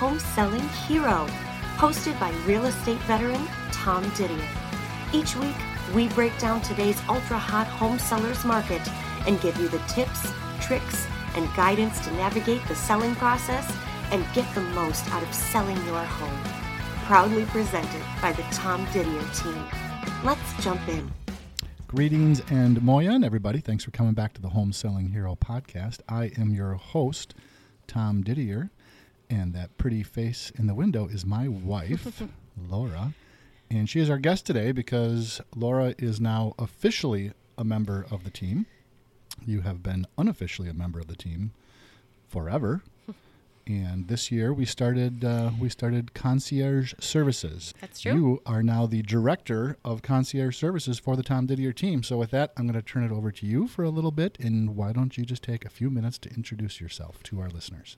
Home Selling Hero, hosted by real estate veteran Tom Didier. Each week, we break down today's ultra hot home sellers market and give you the tips, tricks, and guidance to navigate the selling process and get the most out of selling your home. Proudly presented by the Tom Didier team. Let's jump in. Greetings and moyan, everybody. Thanks for coming back to the Home Selling Hero podcast. I am your host, Tom Didier, and that pretty face in the window is my wife, Lora. And she is our guest today because Lora is now officially a member of the team. You have been unofficially a member of the team forever. And this year we started uh, we started concierge services. That's true. You are now the director of concierge services for the Tom Didier team. So with that, I'm going to turn it over to you for a little bit. And why don't you just take a few minutes to introduce yourself to our listeners?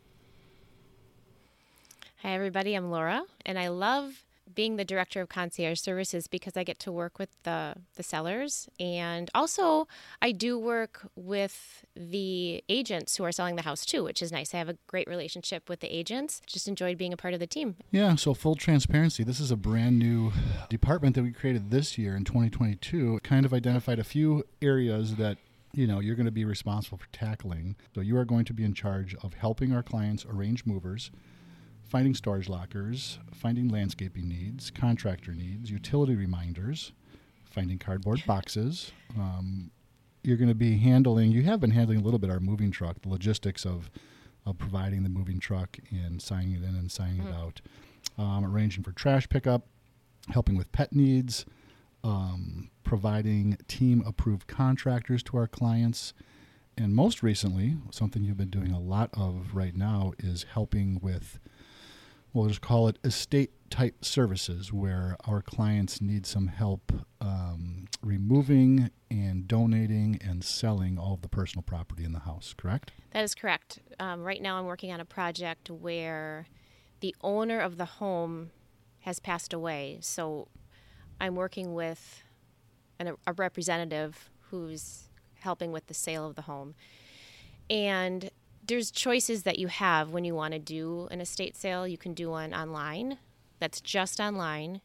Hi, everybody. I'm Lora, and I love being the director of concierge services because I get to work with the the sellers and also I do work with the agents who are selling the house too, which is nice. I have a great relationship with the agents. Just enjoyed being a part of the team. Yeah, so full transparency, this is a brand new department that we created this year in 2022. Kind of identified a few areas that you know you're going to be responsible for tackling. So you are going to be in charge of helping our clients arrange movers finding storage lockers, finding landscaping needs, contractor needs, utility reminders, finding cardboard boxes. Um, you're going to be handling, you have been handling a little bit our moving truck, the logistics of, of providing the moving truck and signing it in and signing mm-hmm. it out, um, arranging for trash pickup, helping with pet needs, um, providing team approved contractors to our clients. And most recently, something you've been doing a lot of right now is helping with we'll just call it estate type services where our clients need some help um, removing and donating and selling all of the personal property in the house, correct? That is correct. Um, right now, I'm working on a project where the owner of the home has passed away. So I'm working with an, a representative who's helping with the sale of the home. And there's choices that you have when you want to do an estate sale. You can do one online, that's just online.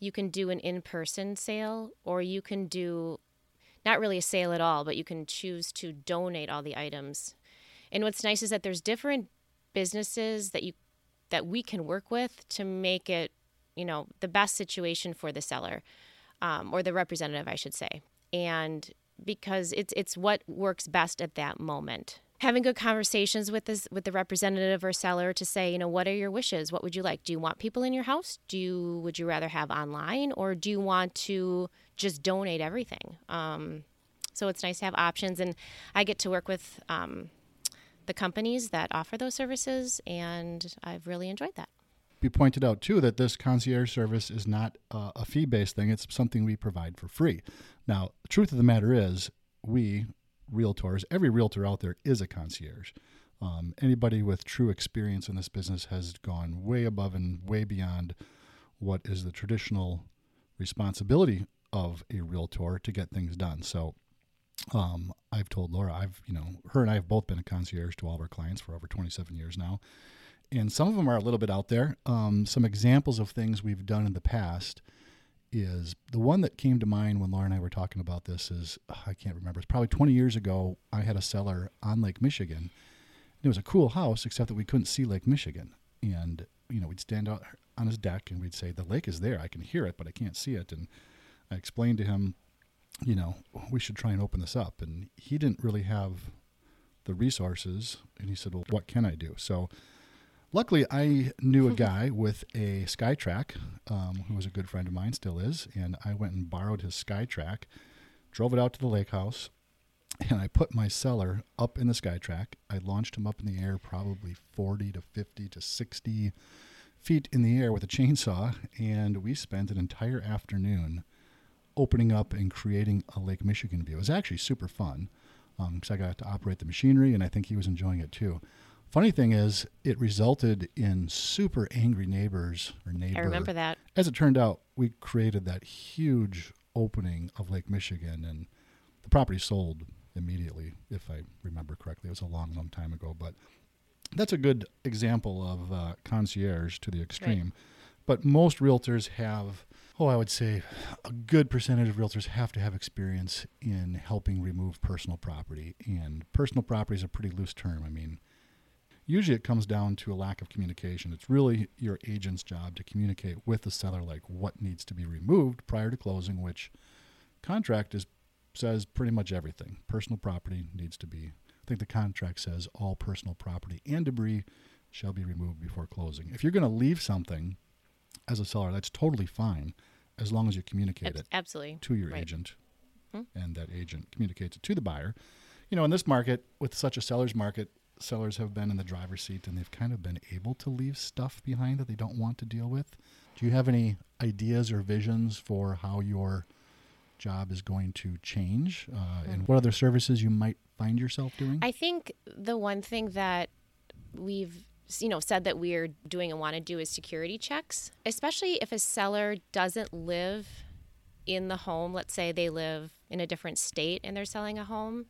You can do an in person sale, or you can do not really a sale at all, but you can choose to donate all the items. And what's nice is that there's different businesses that you that we can work with to make it, you know, the best situation for the seller um, or the representative, I should say. And because it's it's what works best at that moment having good conversations with this with the representative or seller to say you know what are your wishes? What would you like? Do you want people in your house? Do you would you rather have online? Or do you want to just donate everything? Um, so it's nice to have options. And i get to work with um, the companies that offer those services and i've really enjoyed that. You pointed out too that this concierge service is not uh, a fee-based thing. It's something we provide for free. Now the truth of the matter is we realtors, every realtor out there is a concierge. Um, anybody with true experience in this business has gone way above and way beyond what is the traditional responsibility of a realtor to get things done. So um, I've told Lora, I've, you know, her and I have both been a concierge to all of our clients for over 27 years now. And some of them are a little bit out there. Um, some examples of things we've done in the past is the one that came to mind when Lora and I were talking about this is I can't remember. It's probably 20 years ago. I had a seller on Lake Michigan. It was a cool house, except that we couldn't see Lake Michigan. And you know, we'd stand out on his deck and we'd say, "The lake is there. I can hear it, but I can't see it." And I explained to him, you know, we should try and open this up. And he didn't really have the resources. And he said, "Well, what can I do?" So Luckily, I knew a guy with a SkyTrak um, who was a good friend of mine, still is, and I went and borrowed his SkyTrak, drove it out to the lake house, and I put my seller up in the SkyTrak. I launched him up in the air, probably 40 to 50 to 60 feet in the air with a chainsaw, and we spent an entire afternoon opening up and creating a Lake Michigan view. It was actually super fun because um, I got to operate the machinery, and I think he was enjoying it too. Funny thing is, it resulted in super angry neighbors or neighbor. I remember that. As it turned out, we created that huge opening of Lake Michigan, and the property sold immediately, if I remember correctly. It was a long, long time ago, but that's a good example of uh, concierge to the extreme. Right. But most realtors have, oh, I would say a good percentage of realtors have to have experience in helping remove personal property. And personal property is a pretty loose term. I mean, usually it comes down to a lack of communication. It's really your agent's job to communicate with the seller, like what needs to be removed prior to closing, which contract is says pretty much everything. Personal property needs to be. I think the contract says all personal property and debris shall be removed before closing. If you're going to leave something as a seller, that's totally fine, as long as you communicate it absolutely to your right. agent, hmm? and that agent communicates it to the buyer. You know, in this market, with such a seller's market, sellers have been in the driver's seat and they've kind of been able to leave stuff behind that they don't want to deal with. Do you have any ideas or visions for how your job is going to change uh, and what other services you might find yourself doing? I think the one thing that we've you know said that we're doing and want to do is security checks, especially if a seller doesn't live in the home. Let's say they live in a different state and they're selling a home.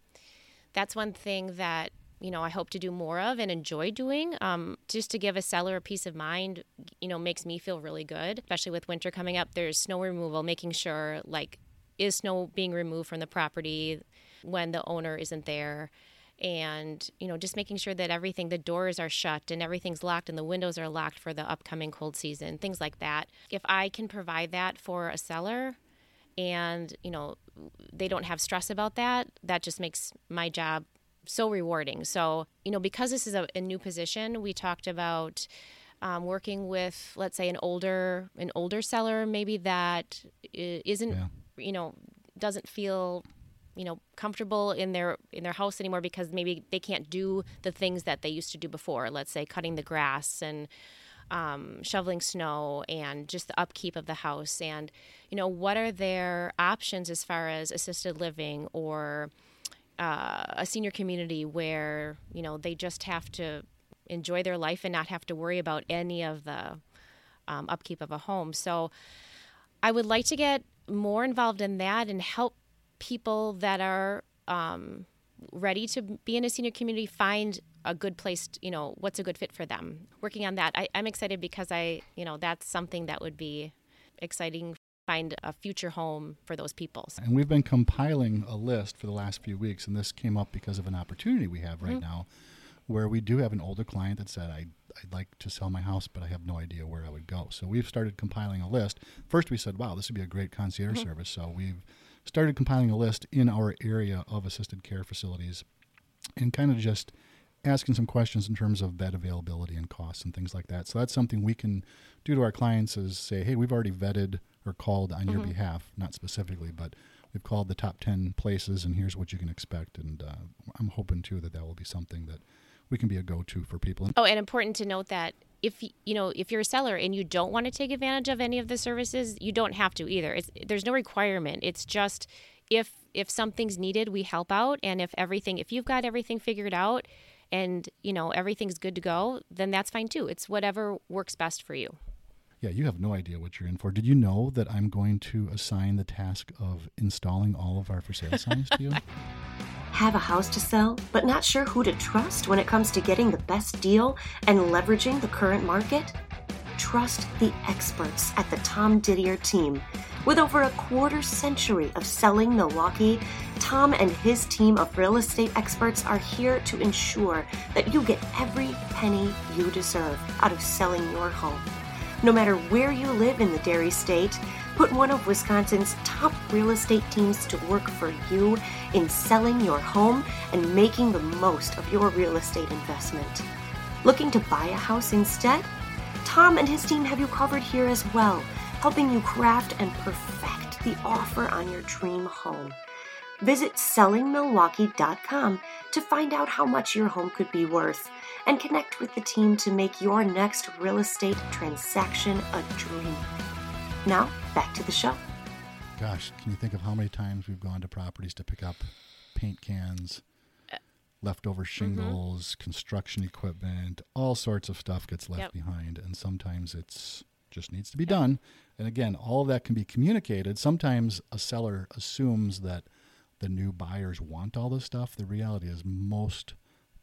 That's one thing that you know I hope to do more of and enjoy doing. Um, just to give a seller a peace of mind, you know, makes me feel really good. Especially with winter coming up, there's snow removal, making sure like is snow being removed from the property when the owner isn't there and you know just making sure that everything the doors are shut and everything's locked and the windows are locked for the upcoming cold season things like that if i can provide that for a seller and you know they don't have stress about that that just makes my job so rewarding. So, you know, because this is a, a new position, we talked about um, working with, let's say, an older an older seller, maybe that isn't, yeah. you know, doesn't feel you know comfortable in their in their house anymore because maybe they can't do the things that they used to do before let's say cutting the grass and um, shoveling snow and just the upkeep of the house and you know what are their options as far as assisted living or uh, a senior community where you know they just have to enjoy their life and not have to worry about any of the um, upkeep of a home. So I would like to get more involved in that and help people that are um, ready to be in a senior community find a good place to, you know what's a good fit for them working on that I, i'm excited because i you know that's something that would be exciting find a future home for those people. And we've been compiling a list for the last few weeks, and this came up because of an opportunity we have right mm-hmm. now where we do have an older client that said, I, I'd like to sell my house, but I have no idea where I would go. So we've started compiling a list. First, we said, wow, this would be a great concierge mm-hmm. service. So we've started compiling a list in our area of assisted care facilities and kind of just asking some questions in terms of bed availability and costs and things like that. So that's something we can do to our clients is say, hey, we've already vetted or called on mm-hmm. your behalf, not specifically, but we've called the top 10 places and here's what you can expect. And uh, I'm hoping too that that will be something that we can be a go-to for people. Oh, and important to note that if you know if you're a seller and you don't want to take advantage of any of the services, you don't have to either. It's, there's no requirement. It's just if if something's needed, we help out, and if everything if you've got everything figured out and you know everything's good to go, then that's fine too. It's whatever works best for you. Yeah, you have no idea what you're in for. Did you know that I'm going to assign the task of installing all of our for sale signs to you? Have a house to sell, but not sure who to trust when it comes to getting the best deal and leveraging the current market? Trust the experts at the Tom Didier team. With over a quarter century of selling Milwaukee, Tom and his team of real estate experts are here to ensure that you get every penny you deserve out of selling your home. No matter where you live in the Dairy State, put one of Wisconsin's top real estate teams to work for you in selling your home and making the most of your real estate investment. Looking to buy a house instead? Tom and his team have you covered here as well, helping you craft and perfect the offer on your dream home. Visit sellingmilwaukee.com to find out how much your home could be worth and connect with the team to make your next real estate transaction a dream. Now, back to the show. Gosh, can you think of how many times we've gone to properties to pick up paint cans, leftover mm-hmm. shingles, mm-hmm. construction equipment, all sorts of stuff gets left yep. behind, and sometimes it's just needs to be done. And again, all of that can be communicated. Sometimes a seller assumes that the new buyers want all this stuff. The reality is most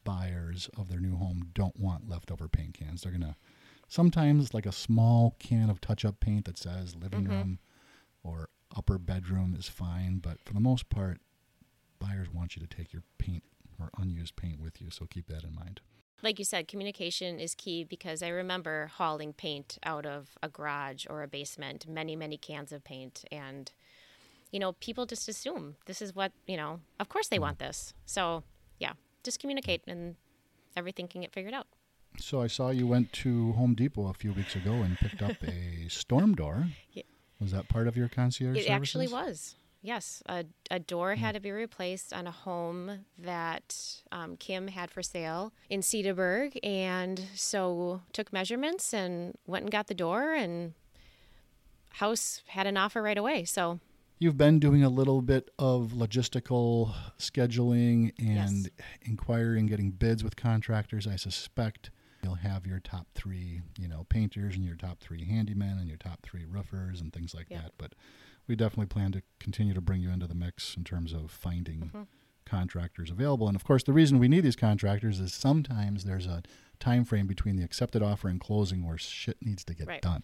buyers of their new home don't want leftover paint cans. They're gonna sometimes like a small can of touch-up paint that says living Mhm. room or upper bedroom is fine, but for the most part, buyers want you to take your paint or unused paint with you. So keep that in mind. Like you said, communication is key because I remember hauling paint out of a garage or a basement, many, many cans of paint. And, you know, people just assume this is what, you know, of course they want mm-hmm. this. So, yeah, just communicate and everything can get figured out. So I saw you went to Home Depot a few weeks ago and picked up a storm door. Yeah. Was that part of your concierge It actually was. Yes, a, a door had to be replaced on a home that um, Kim had for sale in Cedarburg, and so took measurements and went and got the door, and house had an offer right away. So You've been doing a little bit of logistical scheduling and Yes. inquiring, getting bids with contractors. I suspect you'll have your top three, you know, painters and your top three handymen and your top three roofers and things like Yeah. that. But we definitely plan to continue to bring you into the mix in terms of finding Mhm. contractors available. And of course, the reason we need these contractors is sometimes there's a time frame between the accepted offer and closing where shit needs to get Right. done.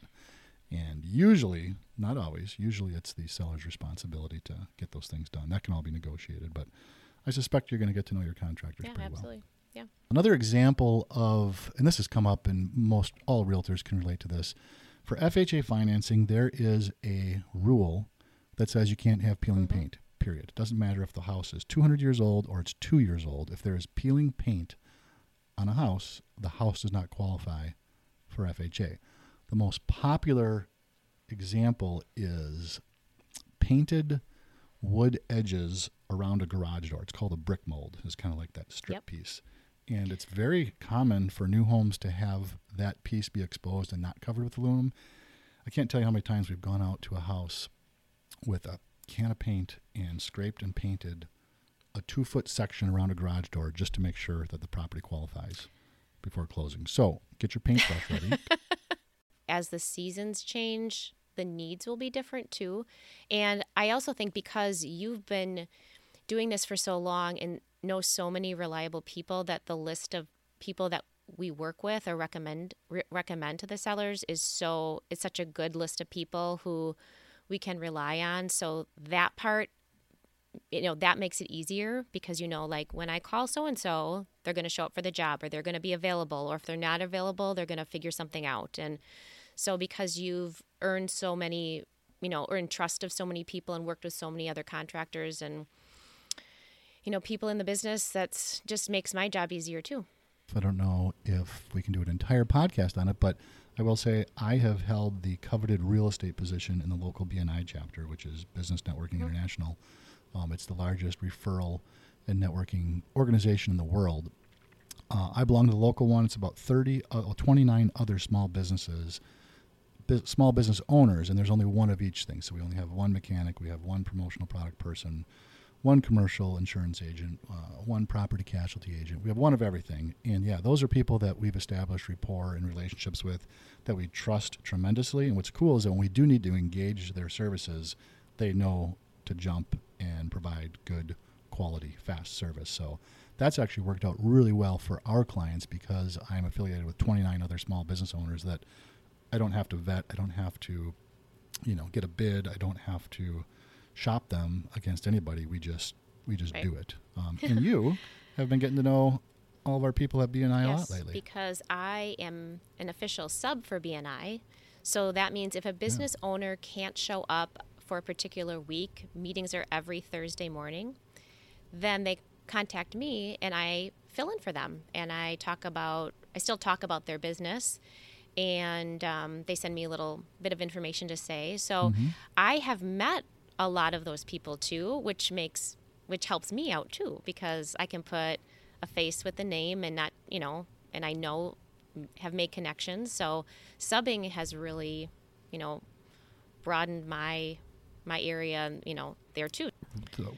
And usually, not always, usually it's the seller's responsibility to get those things done. That can all be negotiated, but I suspect you're going to get to know your contractors yeah, pretty well. absolutely. Yeah. Another example of, and this has come up, and most all realtors can relate to this. For FHA financing, there is a rule that says you can't have peeling Mhm. paint. Period. It doesn't matter if the house is 200 years old or it's two years old. If there is peeling paint on a house, the house does not qualify for FHA. The most popular example is painted wood edges around a garage door. It's called a brick mold. It's kind of like that strip Yep. piece. And it's very common for new homes to have that piece be exposed and not covered with aluminum. I can't tell you how many times we've gone out to a house with a can of paint and scraped and painted a two foot section around a garage door just to make sure that the property qualifies before closing. So get your paintbrush ready. as the seasons change, the needs will be different too. And I also think because you've been doing this for so long and know so many reliable people that the list of people that we work with or recommend re- recommend to the sellers is so it's such a good list of people who we can rely on. So that part you know that makes it easier because you know like when i call so and so they're going to show up for the job or they're going to be available or if they're not available they're going to figure something out and so because you've earned so many you know earned trust of so many people and worked with so many other contractors and you know people in the business that's just makes my job easier too I don't know if we can do an entire podcast on it, but I will say I have held the coveted real estate position in the local BNI chapter, which is Business Networking International. Um, it's the largest referral and networking organization in the world. Uh, I belong to the local one. It's about 30, uh, 29 other small businesses, bus- small business owners, and there's only one of each thing. So we only have one mechanic, we have one promotional product person, one commercial insurance agent, uh, one property casualty agent. We have one of everything. And yeah, those are people that we've established rapport and relationships with that we trust tremendously. And what's cool is that when we do need to engage their services, they know to jump and provide good quality, fast service. So that's actually worked out really well for our clients because I'm affiliated with 29 other small business owners that I don't have to vet. I don't have to, you know, get a bid. I don't have to shop them against anybody. We just we just Right. do it. Um, and you have been getting to know all of our people at BNI a lot lately. because i am an official sub for bni so that means if a business owner can't show up for a particular week meetings are every thursday morning then they contact me and I fill in for them and I talk about I still talk about their business and um, they send me a little bit of information to say so I have met a lot of those people too which makes which helps me out too because I can put a face with a name and not you know and I know have made connections so subbing has really you know broadened my my area you know there too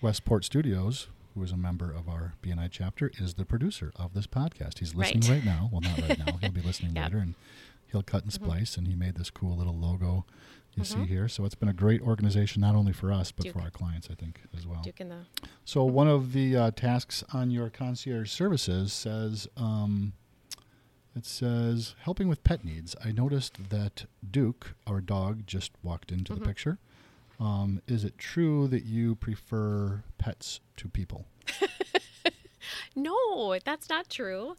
Westport Studios, who is a member of our BNI chapter, is the producer of this podcast. He's listening Right. right, now. Well, not right now. He'll be listening Yep. later, and he'll cut and Mm-hmm. splice. And he made this cool little logo you see here. So it's been a great organization, not only for us, but Duke. for our clients, I think, as well. Duke in the So one of the uh, tasks on your concierge services says um, it says helping with pet needs. I noticed that Duke, our dog, just walked into the picture. Um, is it true that you prefer pets to people? No, that's not true.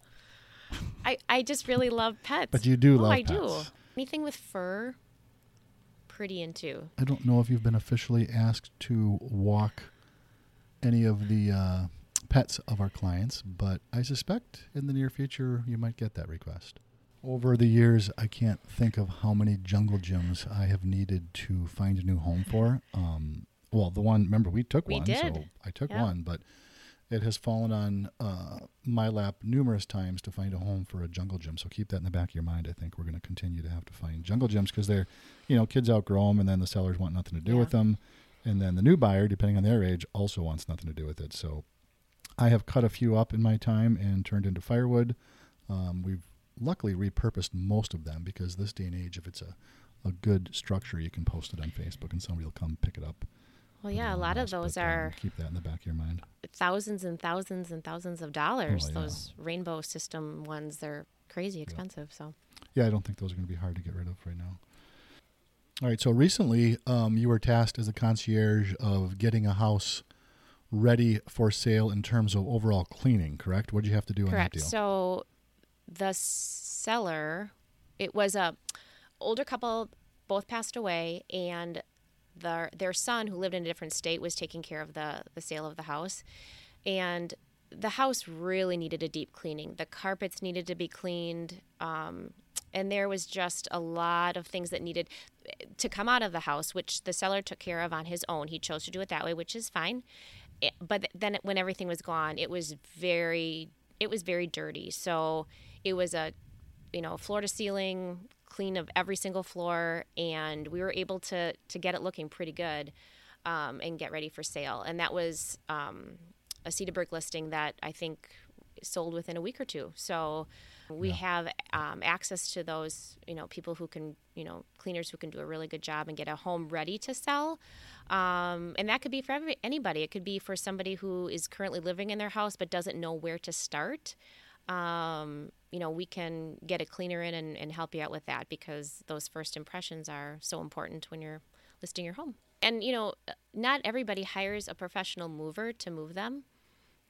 I I just really love pets. But you do oh, love I do. Anything with fur, pretty into. I don't know if you've been officially asked to walk any of the uh, pets of our clients, but I suspect in the near future you might get that request. Over the years, I can't think of how many jungle gyms I have needed to find a new home for. Um, well, the one, remember, we took We one, did. so I took Yeah. one, but it has fallen on uh, my lap numerous times to find a home for a jungle gym. So keep that in the back of your mind. I think we're going to continue to have to find jungle gyms because they're, you know, kids outgrow them, and then the sellers want nothing to do with them, and then the new buyer, depending on their age, also wants nothing to do with it. So I have cut a few up in my time and turned into firewood. Um, we've luckily repurposed most of them because this day and age, if it's a, a good structure, you can post it on Facebook and somebody will come pick it up. Well, yeah, a lot of those are keep that in the back of your mind. thousands and thousands and thousands of dollars. Oh, yeah. Those rainbow system ones, they're crazy expensive. So Yeah, I don't think those are going to be hard to get rid of right now. All right, so recently um, you were tasked as a concierge of getting a house ready for sale in terms of overall cleaning, correct? What did you have to do on that correct. deal? So the seller, it was a older couple, both passed away, and their their son, who lived in a different state, was taking care of the the sale of the house, and the house really needed a deep cleaning. The carpets needed to be cleaned. Um, and there was just a lot of things that needed to come out of the house, which the seller took care of on his own. He chose to do it that way, which is fine. But then when everything was gone, it was very it was very dirty. So it was a you know floor to ceiling clean of every single floor, and we were able to to get it looking pretty good um, and get ready for sale. And that was um, a Cedarburg listing that I think sold within a week or two. So we have um, access to those, you know, people who can, you know, cleaners who can do a really good job and get a home ready to sell. Um, and that could be for every, anybody. It could be for somebody who is currently living in their house but doesn't know where to start. Um, you know, we can get a cleaner in and, and help you out with that because those first impressions are so important when you're listing your home. And, you know, not everybody hires a professional mover to move them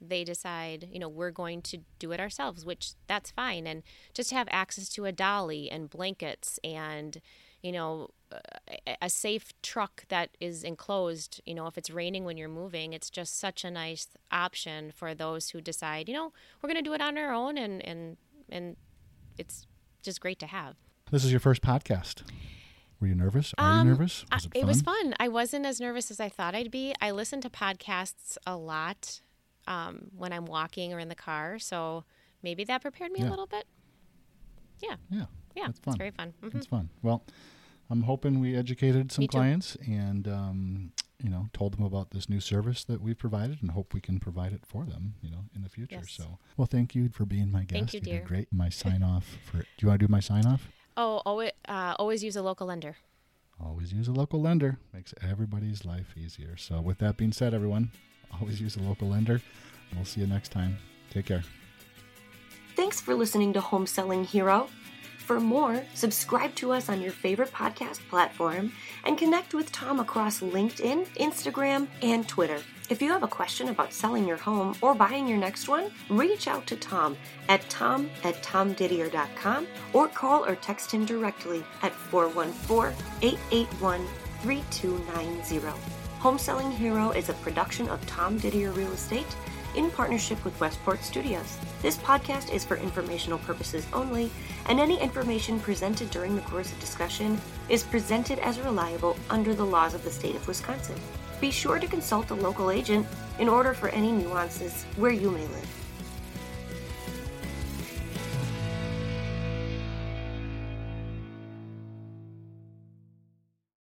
they decide, you know, we're going to do it ourselves, which that's fine. And just have access to a dolly and blankets and, you know, a safe truck that is enclosed, you know, if it's raining when you're moving, it's just such a nice option for those who decide, you know, we're going to do it on our own and and and it's just great to have. This is your first podcast. Were you nervous? Are Um, you nervous? Was it it was fun. I wasn't as nervous as I thought I'd be. I listen to podcasts a lot um, when I'm walking or in the car, so maybe that prepared me Yeah. a little bit. Yeah, Yeah, yeah, that's fun. it's very fun. It's fun. Well, I'm hoping we educated some clients and um, you know told them about this new service that we've provided, and hope we can provide it for them, you know, in the future. Yes. So, well, thank you for being my guest. Thank you, did dear. great. My sign off for. Do you want to do my sign off? Oh, always, uh, always use a local lender. Always use a local lender. Makes everybody's life easier. So, with that being said, everyone, always use a local lender. We'll see you next time. Take care. Thanks for listening to Home Selling Hero. For more, subscribe to us on your favorite podcast platform and connect with Tom across LinkedIn, Instagram, and Twitter. If you have a question about selling your home or buying your next one, reach out to Tom at tom at tomdidier.com or call or text him directly at 414 881 3290. Home Selling Hero is a production of Tom Didier Real Estate in partnership with Westport Studios. This podcast is for informational purposes only, and any information presented during the course of discussion is presented as reliable under the laws of the state of Wisconsin. Be sure to consult a local agent in order for any nuances where you may live.